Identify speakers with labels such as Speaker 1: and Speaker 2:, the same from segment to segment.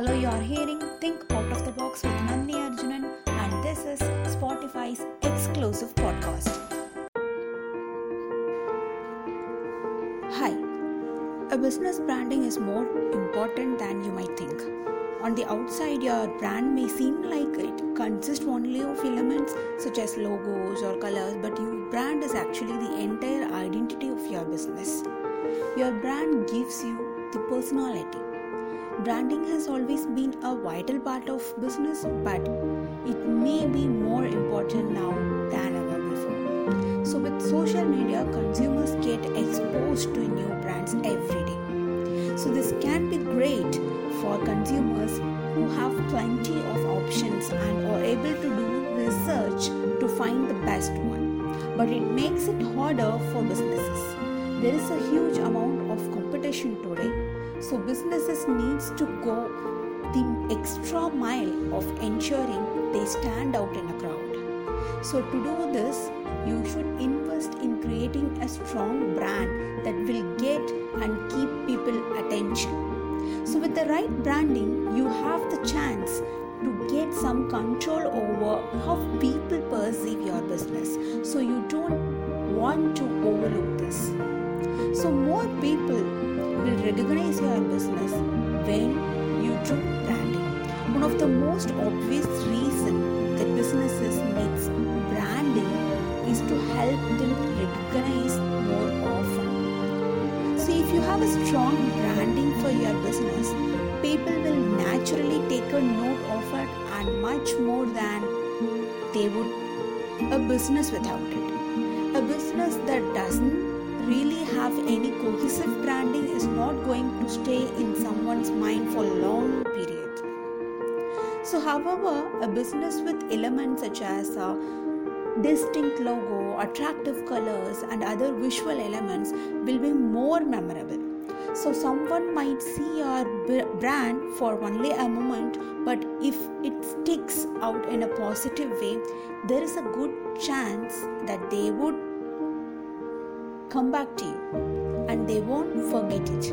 Speaker 1: Hello, you are hearing Think Out of the Box with Nandini Arjunan, and this is Spotify's exclusive podcast. Hi, a business branding is more important than you might think. On the outside, your brand may seem like it consists only of elements such as logos or colors, but your brand is actually the entire identity of your business. Your brand gives you the personality Branding has always been a vital part of business, but it may be more important now than ever before. So, with social media, consumers get exposed to new brands every day. So, this can be great for consumers who have plenty of options and are able to do research to find the best one. But it makes it harder for businesses. There is a huge amount of competition today so businesses needs to go the extra mile of ensuring they stand out in a crowd. So to do this, you should invest in creating a strong brand that will get and keep people attention. So with the right branding, you have the chance to get some control over how people perceive your business. So you don't want to overlook this. So more people will recognize your business when you do branding. One of the most obvious reasons that businesses needs branding is to help them recognize more often. So if you have a strong branding for your business, people will naturally take a note of it and much more than they would a business without it. A business that doesn't really have any cohesive branding is not going to stay in someone's mind for a long periods. So, however, a business with elements such as a distinct logo, attractive colors, and other visual elements will be more memorable. So, someone might see your brand for only a moment, but if it sticks out in a positive way, there is a good chance that they would come back to you and they won't forget it.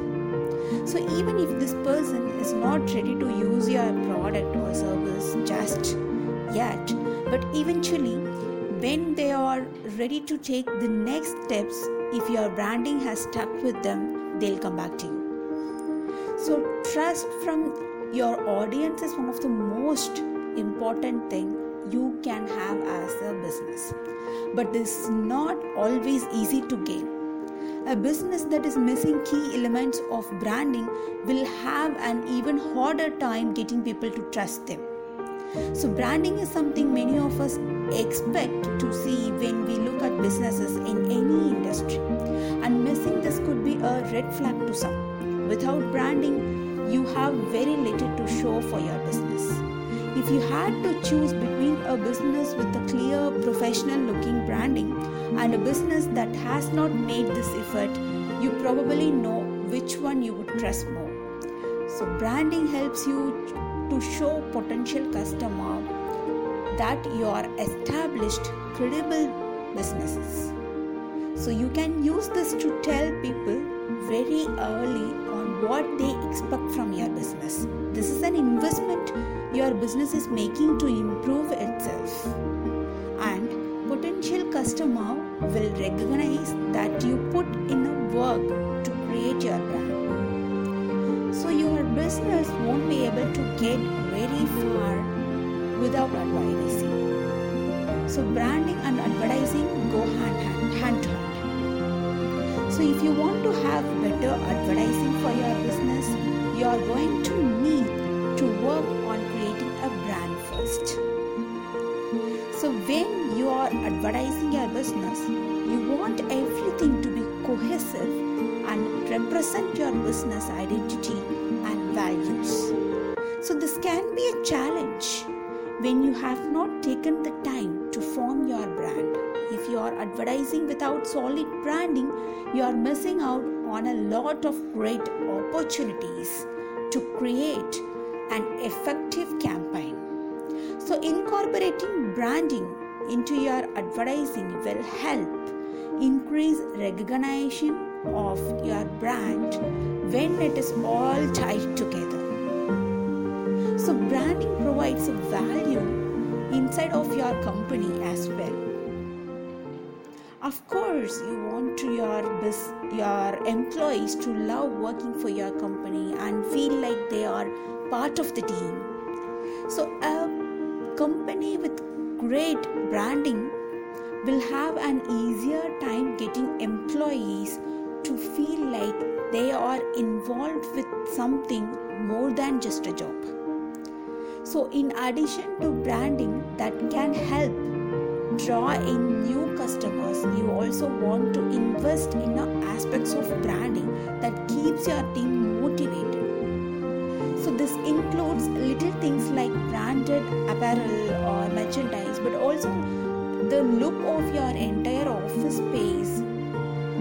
Speaker 1: So, even if this person is not ready to use your product or service just yet, but eventually, when they are ready to take the next steps, if your branding has stuck with them, they'll come back to you. So, trust from your audience is one of the most important thing you can have as a business but is not always easy to gain. A business that is missing key elements of branding will have an even harder time getting people to trust them. So, branding is something many of us expect to see when we look at businesses in any industry, and missing this could be a red flag to some. Without branding, you have very little to show for your business. If you had to choose between a business with a clear professional looking branding and a business that has not made this effort, you probably know which one you would trust more. So branding helps you to show potential customer that you are established credible businesses. So you can use this to tell people very early on what they expect from your business. This is an investment your business is making to improve itself. And potential customer will recognize that you put in a work to create your brand. So your business won't be able to get very far without advertising. So branding and advertising go hand, hand, hand to hand. So if you want to have better advertising for your business, you are going to need to work first. So when you are advertising your business, you want everything to be cohesive and represent your business identity and values. So this can be a challenge when you have not taken the time to form your brand. If you are advertising without solid branding, you are missing out on a lot of great opportunities to create an effective campaign. So, incorporating branding into your advertising will help increase recognition of your brand when it is all tied together. So, branding provides value inside of your company as well of course you want to your bus- your employees to love working for your company and feel like they are part of the team so a company with great branding will have an easier time getting employees to feel like they are involved with something more than just a job. So, in addition to branding that can help draw in new customers, you also want to invest in aspects of branding that keeps your team motivated. So, this includes little things like apparel or merchandise, but also the look of your entire office space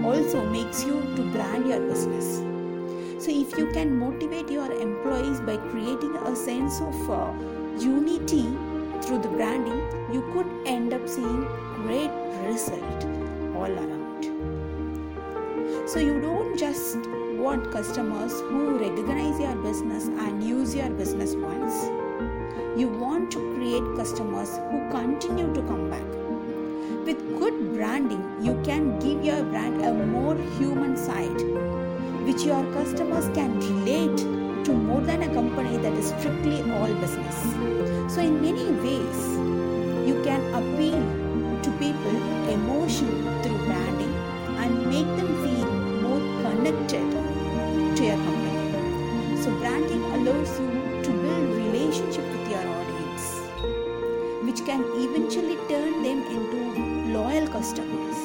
Speaker 1: also makes you to brand your business. So if you can motivate your employees by creating a sense of uh, unity through the branding you could end up seeing great result all around. So you don't just want customers who recognize your business and use your business once you want to create customers who continue to come back with good branding, you can give your brand a more human side, which your customers can relate to more than a company that is strictly all business. Which can eventually turn them into loyal customers.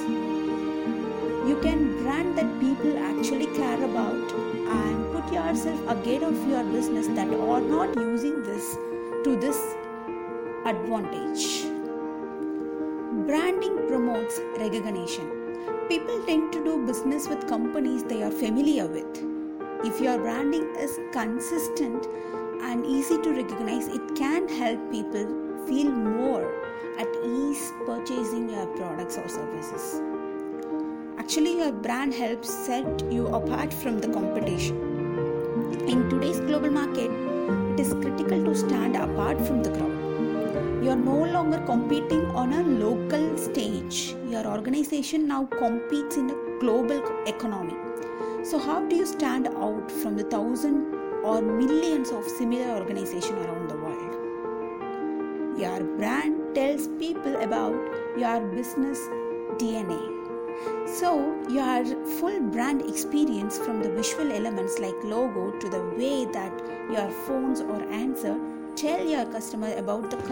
Speaker 1: You can brand that people actually care about and put yourself ahead of your business that are not using this to this advantage. Branding promotes recognition. People tend to do business with companies they are familiar with. If your branding is consistent and easy to recognize, it can help people feel more at ease purchasing your products or services. Actually, your brand helps set you apart from the competition. In today's global market, it is critical to stand apart from the crowd. You are no longer competing on a local stage. Your organization now competes in a global economy. So, how do you stand out from the thousand or millions of similar organizations around the world? Your brand tells people about your business DNA. So, your full brand experience from the visual elements like logo to the way that your phones or answer tell your customer about the